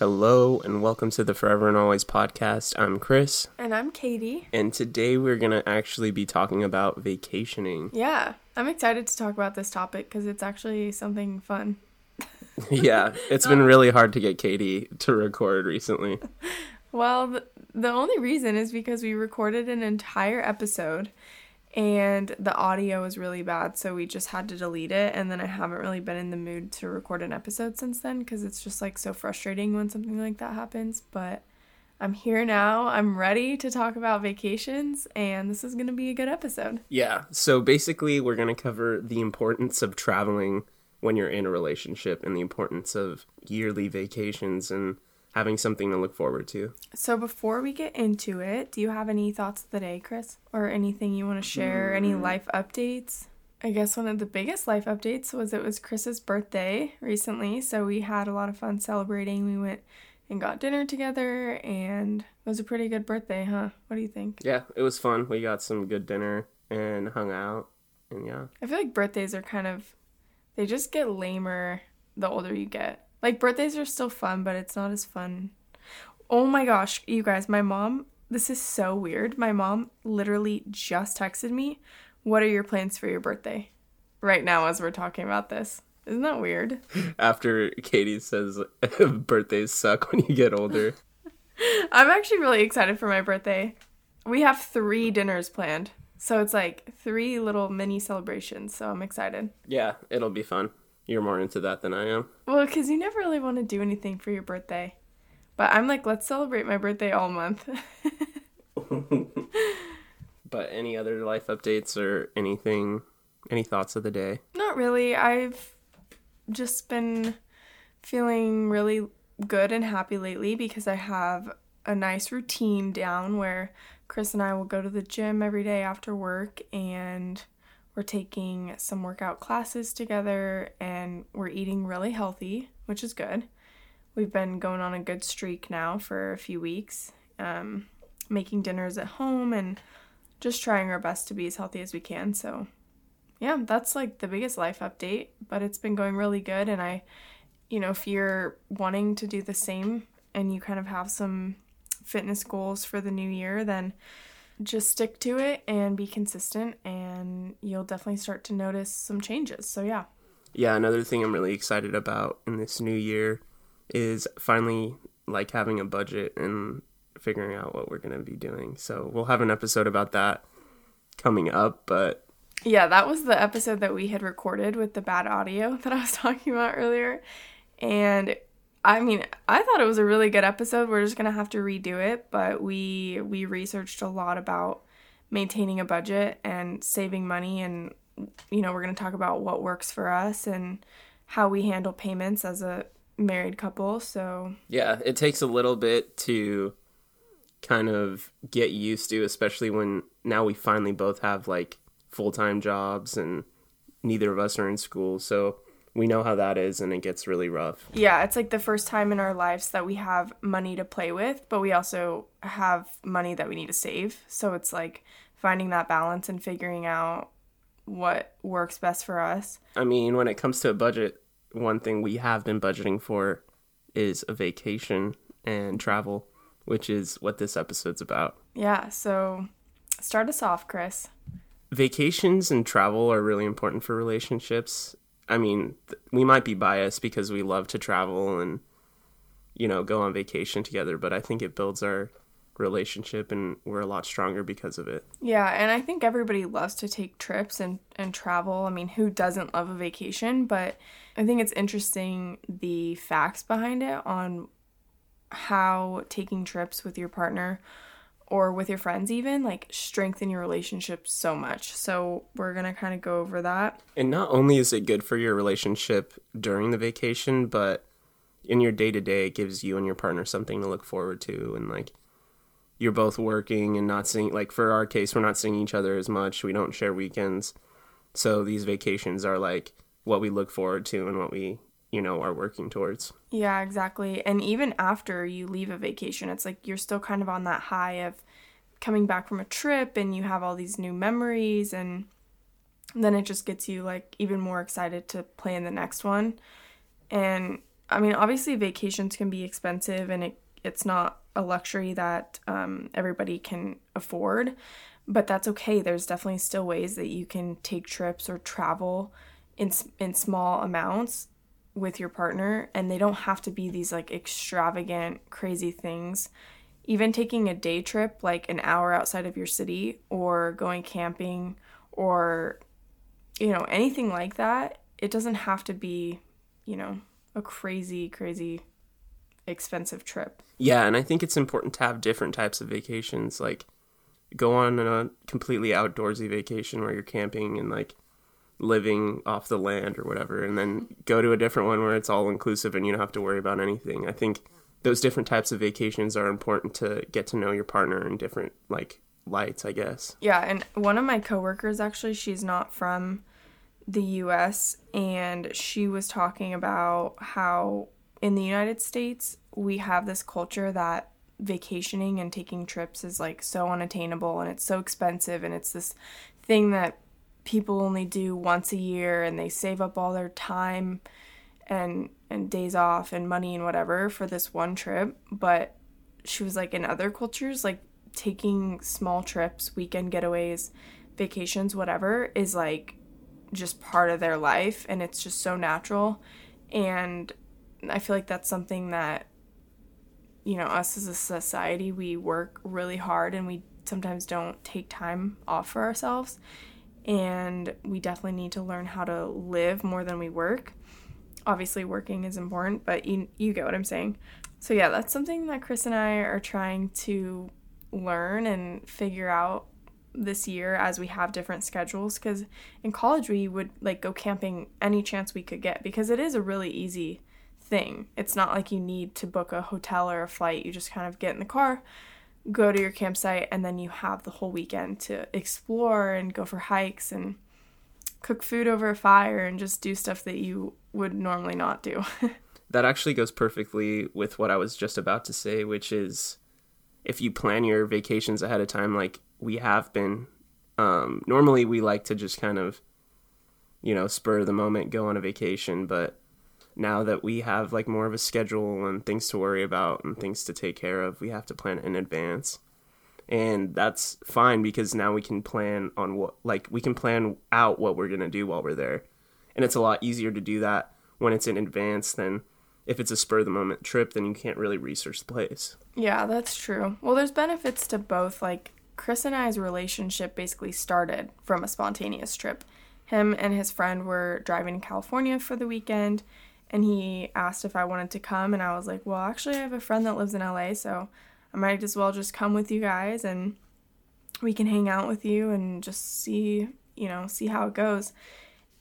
Hello and welcome to the Forever and Always podcast. I'm Chris, And I'm Katie. and today we're going to actually be talking about vacationing. Yeah, I'm excited to talk about this topic because it's actually something fun. yeah, it's been really hard to get Katie to record recently. Well, the, the only reason is because we recorded an entire episode and the audio was really bad, so we just had to delete it. And then I haven't really been in the mood to record an episode since then because it's just like so frustrating when something like that happens. But I'm here now. I'm ready to talk about vacations, and this is going to be a good episode. Yeah, so basically, we're going to cover the importance of traveling when you're in a relationship and the importance of yearly vacations and having something to look forward to. So before we get into it, do you have any thoughts of the day, Chris? Or anything you want to share? Any mm. life updates? I guess one of the biggest life updates was it was Chris's birthday recently, so we had a lot of fun celebrating. We went and got dinner together and it was a pretty good birthday, huh? What do you think? Yeah, it was fun. We got some good dinner and hung out, and yeah. I feel like birthdays are kind of they just get lamer the older you get. Like birthdays are still fun, but it's not as fun. Oh my gosh, you guys, my mom, this is so weird. My mom literally just texted me, "What are your plans for your birthday?" Right now as we're talking about this. Isn't that weird? After Katie says birthdays suck when you get older. I'm actually really excited for my birthday. We have 3 dinners planned. So it's like 3 little mini celebrations, so I'm excited. Yeah, it'll be fun. You're more into that than I am. Well, because you never really want to do anything for your birthday. But I'm like, let's celebrate my birthday all month. But any other life updates or anything, any thoughts of the day? Not really. I've just been feeling really good and happy lately because I have a nice routine down where Chris and I will go to the gym every day after work and we're taking some workout classes together and we're eating really healthy, which is good. We've been going on a good streak now for a few weeks, um, making dinners at home and just trying our best to be as healthy as we can. So, yeah, that's like the biggest life update, but it's been going really good. And I, you know, if you're wanting to do the same and you kind of have some fitness goals for the new year, then just stick to it and be consistent, and you'll definitely start to notice some changes. So, yeah. Yeah, another thing I'm really excited about in this new year is finally like having a budget and figuring out what we're going to be doing. So, we'll have an episode about that coming up, but Yeah, that was the episode that we had recorded with the bad audio that I was talking about earlier. And I mean, I thought it was a really good episode. We're just to have to redo it, but we we researched a lot about maintaining a budget and saving money and you know, we're to talk about what works for us and how we handle payments as a married couple. So, yeah, it takes a little bit to kind of get used to, especially when now we finally both have like full time jobs and neither of us are in school. So, we know how that is and it gets really rough. Yeah, it's like the first time in our lives that we have money to play with, but we also have money that we need to save. So it's like finding that balance and figuring out what works best for us. I mean, when it comes to a budget, one thing we have been budgeting for is a vacation and travel, which is what this episode's about. Yeah, so start us off, Chris. Vacations and travel are really important for relationships. I mean, we might be biased because we love to travel and, you know, go on vacation together, but I think it builds our relationship and we're a lot stronger because of it. Yeah, and I think everybody loves to take trips and, and travel. I mean, who doesn't love a vacation? But I think it's interesting the facts behind it on how taking trips with your partner or with your friends even like strengthen your relationship so much. So we're to kind of go over that. And not only is it good for your relationship during the vacation, but in your day to day, it gives you and your partner something to look forward to. And like, you're both working and not seeing, like, for our case, we're not seeing each other as much. We don't share weekends. So these vacations are like what we look forward to and what we, you know, are working towards. Yeah, exactly. And even after you leave a vacation, it's like you're still kind of on that high of coming back from a trip and you have all these new memories and then it just gets you like even more excited to plan the next one. And I mean, obviously vacations can be expensive and it it's not a luxury that um, everybody can afford, but that's okay. There's definitely still ways that you can take trips or travel in in small amounts with your partner and they don't have to be these like extravagant crazy things. Even taking a day trip like an hour outside of your city or going camping or you know anything like that it doesn't have to be you know a crazy crazy expensive trip. Yeah and i think it's important to have different types of vacations like go on a completely outdoorsy vacation where you're camping and like living off the land or whatever and then go to a different one where it's all inclusive and you don't have to worry about anything. I think those different types of vacations are important to get to know your partner in different like lights i guess. Yeah and one of my coworkers actually she's not from the us and she was talking about how in the united states we have this culture that vacationing and taking trips is like so unattainable and it's so expensive and it's this thing that people only do once a year and they save up all their time and and days off and money and whatever for this one trip. But she was like in other cultures like taking small trips weekend getaways vacations whatever is like just part of their life and it's just so natural. And i feel like that's something that you know us as a society we work really hard and we sometimes don't take time off for ourselves and we definitely need to learn how to live more than we work. Obviously, working is important, but you, you get what I'm saying. So, yeah, that's something that Chris and I are trying to learn and figure out this year as we have different schedules because in college we would like go camping any chance we could get because it is a really easy thing. It's not like you need to book a hotel or a flight. You just kind of get in the car, go to your campsite and then you have the whole weekend to explore and go for hikes and cook food over a fire and just do stuff that you would normally not do. that actually goes perfectly with what I was just about to say, which is if you plan your vacations ahead of time like we have been um, normally we like to just kind of you know spur the moment go on a vacation but now that we have like more of a schedule and things to worry about and things to take care of, we have to plan in advance. And that's fine because now we can plan on what like we can plan out what we're going to do while we're there. And it's a lot easier to do that when it's in advance than if it's a spur of the moment trip then you can't really research the place. Yeah, that's true. Well, there's benefits to both like Chris and I's relationship basically started from a spontaneous trip. Him and his friend were driving to California for the weekend and he asked if I wanted to come and I was like, "Well, actually I have a friend that lives in LA, so I might as well just come with you guys and we can hang out with you and just see, you know, see how it goes."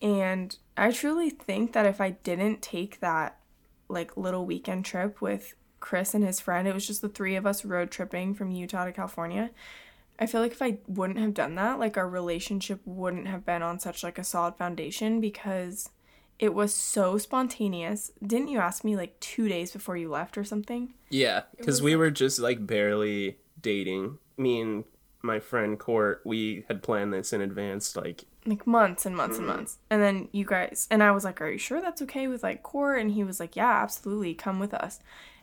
And I truly think that if I didn't take that like little weekend trip with Chris and his friend, it was just the three of us road tripping from Utah to California. I feel like if I wouldn't have done that, like our relationship wouldn't have been on such like a solid foundation because it was so spontaneous. Didn't you ask me like two days before you left or something? Yeah, because we were just like barely dating. Me and my friend Court, we had planned this in advance, like like months and months and mm. months. And then you guys and I was like, "Are you sure that's okay with like Court?" And he was like, "Yeah, absolutely, come with us."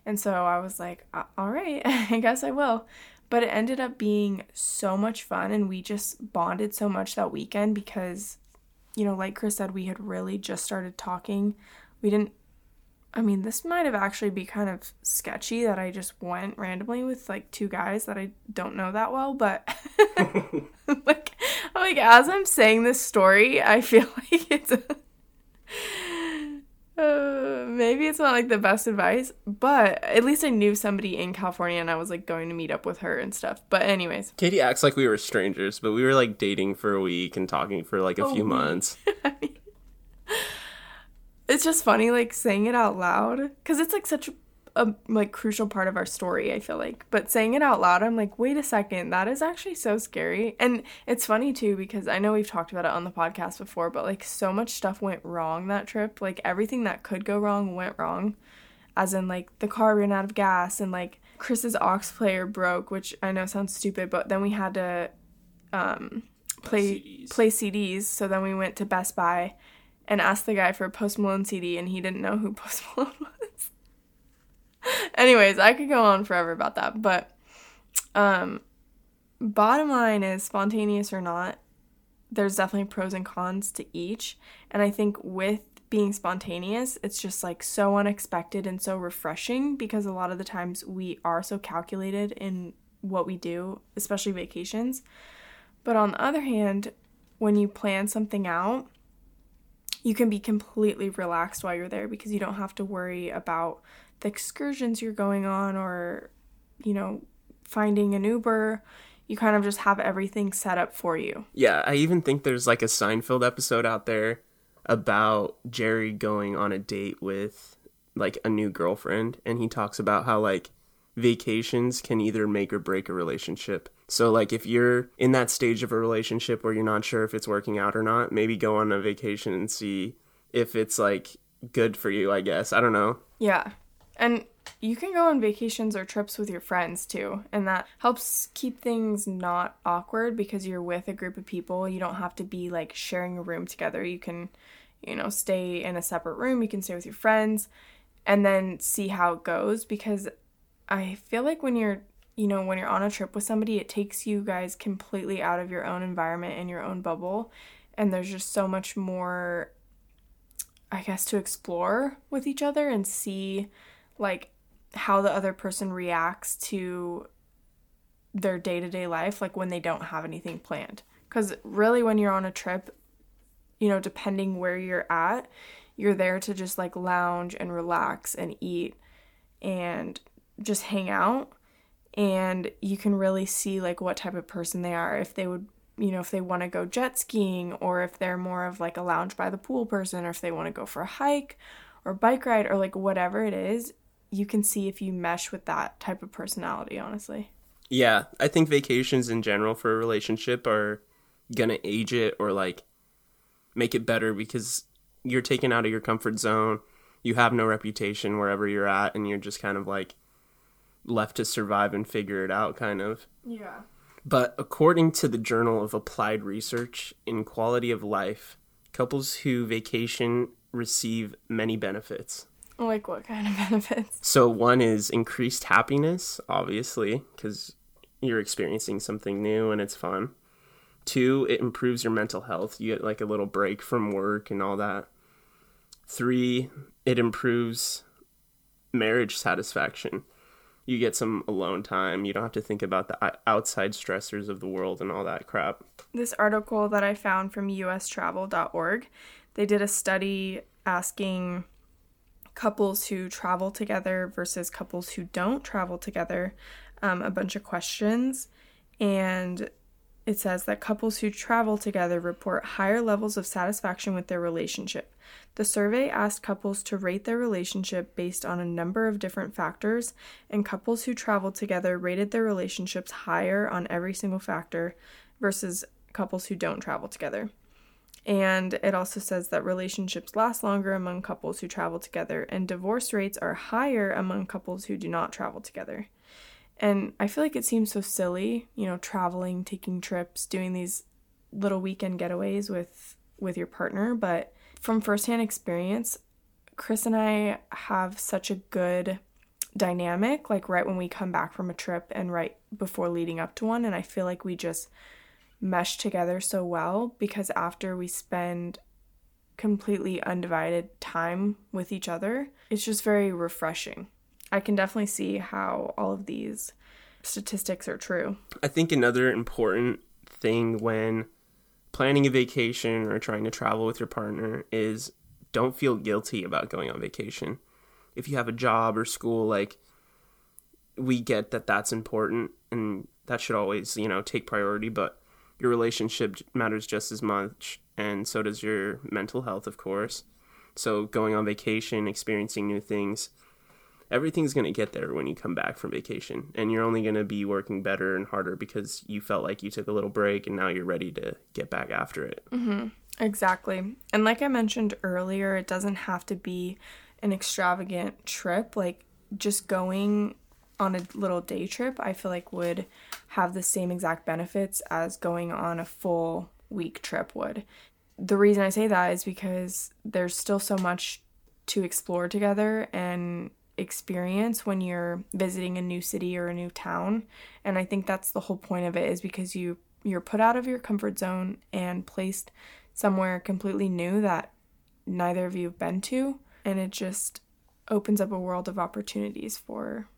And so I was like, "All right, I guess I will." But it ended up being so much fun, and we just bonded so much that weekend because you know, like Chris said, we had really just started talking. We didn't I mean, this might have actually be kind of sketchy that I just went randomly with like two guys that I don't know that well, but like like as I'm saying this story, I feel like it's a uh, maybe it's not like the best advice, but at least I knew somebody in California and I was like going to meet up with her and stuff. But anyways, Katie acts like we were strangers, but we were like dating for a week and talking for like a oh, few months. it's just funny like saying it out loud cuz it's like such a like crucial part of our story, I feel like. But saying it out loud, I'm like, wait a second, that is actually so scary. And it's funny too because I know we've talked about it on the podcast before, but like so much stuff went wrong that trip. Like everything that could go wrong went wrong. As in like the car ran out of gas and like Chris's aux player broke, which I know sounds stupid, but then we had to um play CDs. play CDs. So then we went to Best Buy and asked the guy for a Post Malone CD and he didn't know who Post Malone was. Anyways, I could go on forever about that, but um bottom line is spontaneous or not, there's definitely pros and cons to each. And I think with being spontaneous, it's just like so unexpected and so refreshing because a lot of the times we are so calculated in what we do, especially vacations. But on the other hand, when you plan something out, you can be completely relaxed while you're there because you don't have to worry about the excursions you're going on or, you know, finding an Uber. You kind of just have everything set up for you. Yeah, I even think there's like a Seinfeld episode out there about Jerry going on a date with like a new girlfriend and he talks about how like vacations can either make or break a relationship. So like if you're in that stage of a relationship where you're not sure if it's working out or not, maybe go on a vacation and see if it's like good for you, I guess. I don't know. Yeah. And you can go on vacations or trips with your friends too, and that helps keep things not awkward because you're with a group of people. You don't have to be like sharing a room together. You can, you know, stay in a separate room. You can stay with your friends and then see how it goes because I feel like when you're, you know, when you're on a trip with somebody, it takes you guys completely out of your own environment and your own bubble. And there's just so much more, I guess, to explore with each other and see, like, how the other person reacts to their day to day life, like when they don't have anything planned. Because really, when you're on a trip, you know, depending where you're at, you're there to just like lounge and relax and eat and just hang out and you can really see like what type of person they are if they would you know if they want to go jet skiing or if they're more of like a lounge by the pool person or if they want to go for a hike or bike ride or like whatever it is you can see if you mesh with that type of personality honestly yeah i think vacations in general for a relationship are gonna age it or like make it better because you're taken out of your comfort zone you have no reputation wherever you're at and you're just kind of like left to survive and figure it out, kind of. Yeah. But according to the Journal of Applied Research in Quality of Life, couples who vacation receive many benefits. Like what kind of benefits? So, one is increased happiness, obviously, because you're experiencing something new and it's fun. Two, it improves your mental health. You get like a little break from work and all that. Three, it improves marriage satisfaction you get some alone time. You don't have to think about the outside stressors of the world and all that crap. This article that I found from ustravel.org, they did a study asking couples who travel together versus couples who don't travel together um, a bunch of questions. And it says that couples who travel together report higher levels of satisfaction with their relationship. The survey asked couples to rate their relationship based on a number of different factors, and couples who traveled together rated their relationships higher on every single factor versus couples who don't travel together. And it also says that relationships last longer among couples who travel together, and divorce rates are higher among couples who do not travel together. And I feel like it seems so silly, you know, traveling, taking trips, doing these little weekend getaways with with your partner, but from firsthand experience, Chris and I have such a good dynamic like right when we come back from a trip and right before leading up to one and I feel like we just mesh together so well because after we spend completely undivided time with each other, it's just very refreshing. I can definitely see how all of these statistics are true. I think another important thing when planning a vacation or trying to travel with your partner is don't feel guilty about going on vacation. If you have a job or school, like, we get that that's important and that should always, you know, take priority, but your relationship matters just as much, and so does your mental health, of course. So, going on vacation, experiencing new things, everything's going to get there when you come back from vacation and you're only going to be working better and harder because you felt like you took a little break and now you're ready to get back after it mm-hmm. exactly and like i mentioned earlier it doesn't have to be an extravagant trip like just going on a little day trip i feel like would have the same exact benefits as going on a full week trip would the reason i say that is because there's still so much to explore together and experience when you're visiting a new city or a new town. And I think that's the whole point of it is because you you're put out of your comfort zone and placed somewhere completely new that neither of you have been to and it just opens up a world of opportunities for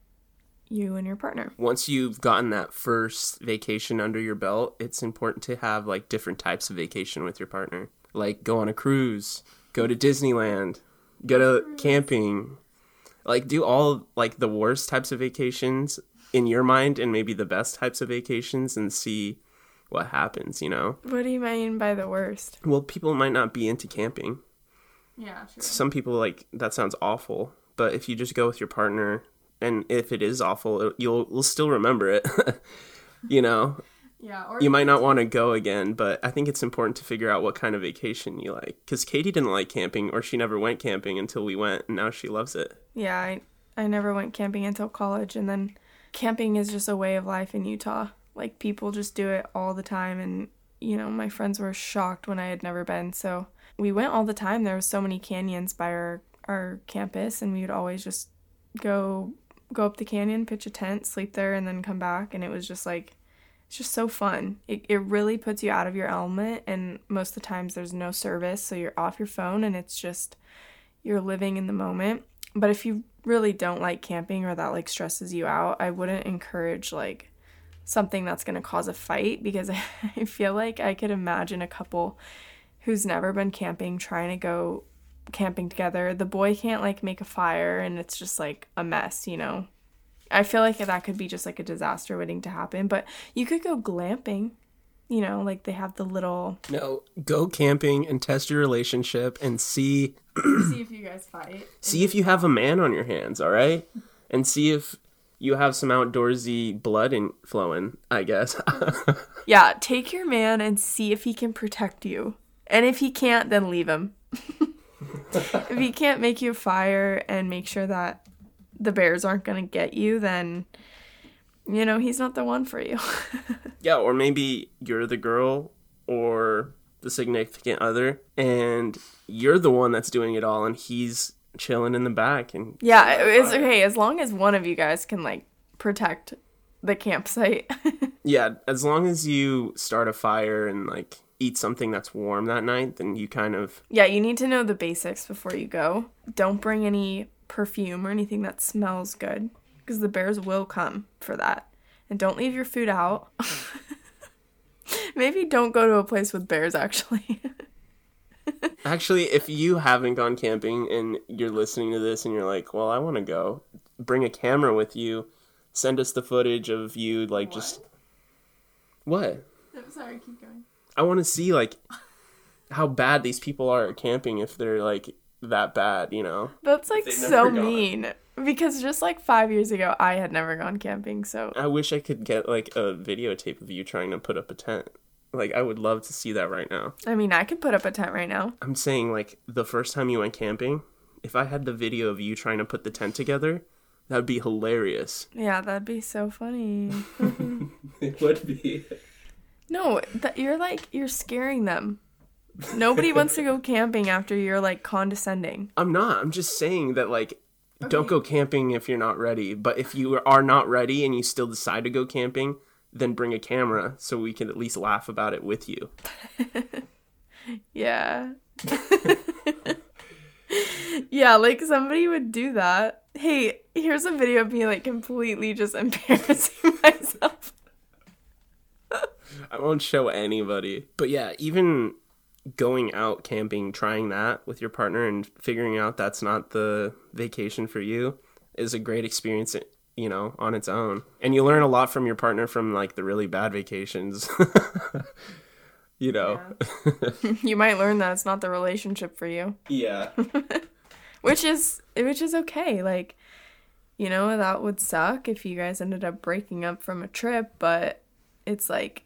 you and your partner. Once you've gotten that first vacation under your belt, it's important to have like different types of vacation with your partner. Like go on a cruise, go to Disneyland, go to camping. Like do all like the worst types of vacations in your mind and maybe the best types of vacations and see what happens, you know? What do you mean by the worst? Well, people might not be into camping. Yeah, sure. Some people like that sounds awful, but if you just go with your partner and if it is awful, it- you'll you'll still remember it. you know, Yeah, or you might not want to go again, but I think it's important to figure out what kind of vacation you like. Because Katie didn't like camping, or she never went camping until we went, and now she loves it. Yeah, I I never went camping until college and then camping is just a way of life in Utah. Like people just do it all the time and you know, my friends were shocked when I had never been. So we went all the time. There was so many canyons by our our campus and we would always just go go up the canyon, pitch a tent, sleep there and then come back and it was just like it's just so fun. It it really puts you out of your element and most of the times there's no service, so you're off your phone and it's just you're living in the moment. But if you really don't like camping or that like stresses you out, I wouldn't encourage like something that's going to cause a fight because I feel like I could imagine a couple who's never been camping trying to go camping together. The boy can't like make a fire and it's just like a mess, you know. I feel like that could be just like a disaster waiting to happen, but you could go glamping. You know, like they have the little No, go camping and test your relationship and see see if you guys fight. see if you have a man on your hands. All right, and see if you have some outdoorsy blood in flowing. I guess. Yeah, take your man and see if he can protect you. And if he can't, then leave him. if he can't make you a fire and make sure that the bears aren't going to get you, then, you know, he's not the one for you. Yeah, or maybe you're the girl or the significant other, and you're the one that's doing it all, and he's chilling in the back. And yeah, it's okay as long as one of you guys can, like, protect the campsite. yeah, as long as you start a fire and like eat something that's warm that night, then you kind of yeah, you need to know the basics before you go. Don't bring any perfume or anything that smells good because the bears will come for that. And don't leave your food out. Maybe don't go to a place with bears actually. actually, if you haven't gone camping and you're listening to this and you're like, well, I want to go, bring a camera with you. Send us the footage of you like just what I'm sorry, keep going. I want to see like how bad these people are at camping if they're like that bad, you know. That's like so gone. mean because just like 5 years ago I had never gone camping, so I wish I could get like a videotape of you trying to put up a tent. Like I would love to see that right now. I mean, I could put up a tent right now. I'm saying like the first time you went camping, if I had the video of you trying to put the tent together, that'd be hilarious. Yeah, that'd be so funny. It would be. No, that you're like you're scaring them. Nobody wants to go camping after you're like condescending. I'm not. I'm just saying that like don't go camping if you're not ready, but if you are not ready and you still decide to go camping, then bring a camera so we can at least laugh about it with you. Yeah. yeah, like somebody would do that. Hey, here's a video of me like completely just embarrassing myself. I won't show anybody. But yeah, even going out camping, trying that with your partner and figuring out that's not the vacation for you is a great experience, you know, on its own. And you learn a lot from your partner from like the really bad vacations. you know. You might learn that it's not the relationship for you, Yeah. which is which is okay. Like, you know, that would suck if you guys ended up breaking up from a trip, but it's like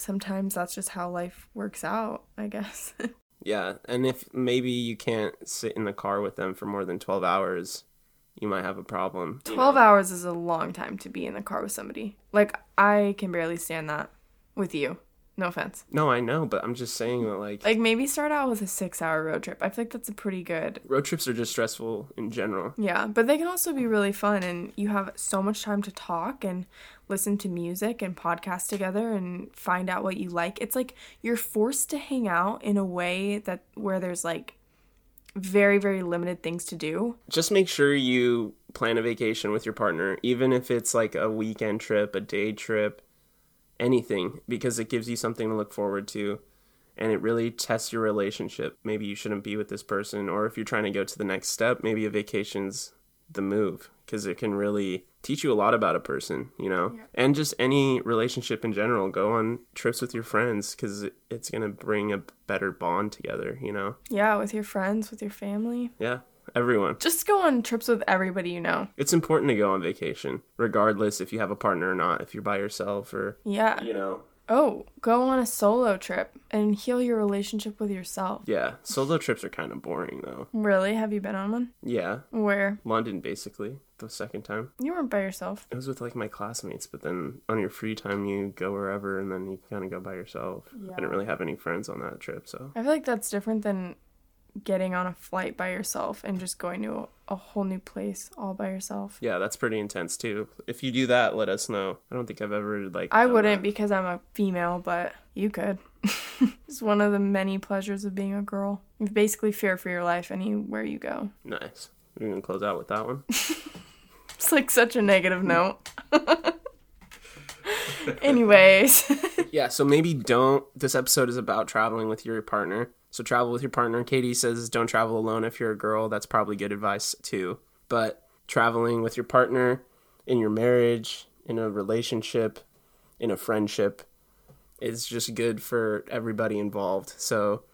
sometimes that's just how life works out, I guess. Yeah, and if maybe you can't sit in the car with them for more than 12 hours, you might have a problem. 12 hours is a long time to be in the car with somebody. Like, I can barely stand that with you. No offense. No, I know, but I'm just saying that like, Like maybe start out with a six hour road trip. I feel like that's a pretty good. road trips are just stressful in general. Yeah, but they can also be really fun, and you have so much time to talk and listen to music and podcast together and find out what you like. It's like you're forced to hang out in a way that where there's like very very limited things to do. Just make sure you plan a vacation with your partner, even if it's like a weekend trip, a day trip, anything, because it gives you something to look forward to and it really tests your relationship. Maybe you shouldn't be with this person, or if you're trying to go to the next step, maybe a vacation's the move because it can really teach you a lot about a person, you know, and just any relationship in general. Go on trips with your friends because it's going to bring a better bond together, you know? Yeah, with your friends, with your family. Yeah, everyone. Just go on trips with everybody you know. It's important to go on vacation, regardless if you have a partner or not, if you're by yourself or, Yeah. you know. Oh, go on a solo trip and heal your relationship with yourself. Yeah, solo trips are kind of boring though. Really? Have you been on one? Yeah, Where? London basically, the second time. You weren't by yourself. It was with like my classmates, but then on your free time you go wherever and then you kind of go by yourself. I didn't really have any friends on that trip, so. I feel like that's different than getting on a flight by yourself and just going to a, a whole new place all by yourself. Yeah, that's pretty intense too. If you do that, let us know. I don't think I've ever like I wouldn't that. because I'm a female, but you could. it's one of the many pleasures of being a girl. You basically fear for your life anywhere you go. Nice. We're gonna close out with that one. It's like such a negative note. Anyways, yeah, so maybe don't. This episode is about traveling with your partner. So travel with your partner. Katie says don't travel alone if you're a girl. That's probably good advice too. But traveling with your partner in your marriage, in a relationship, in a friendship is just good for everybody involved. So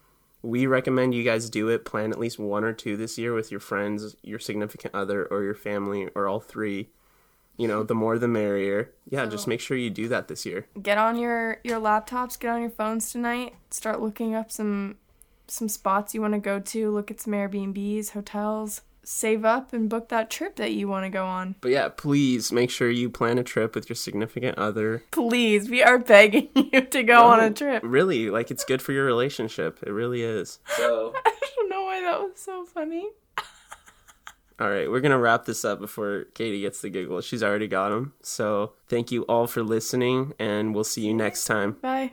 we recommend you guys do it. Plan at least one or two this year with your friends, your significant other, or your family, or all three. You know, the more the merrier. Yeah, just make sure you do that this year. get on your your laptops, get on your phones tonight. Start looking up some some spots you want to go to. Look at some Airbnbs, hotels. Save up and book that trip that you want to go on. But yeah, please make sure you plan a trip with your significant other. Please, we are begging you to go on a trip. Really, like it's good for your relationship. It really is. So, I don't know why that was so funny. all right, we're going to wrap this up before Katie gets the giggle. She's already got them. So, thank you all for listening, and we'll see you next time. Bye.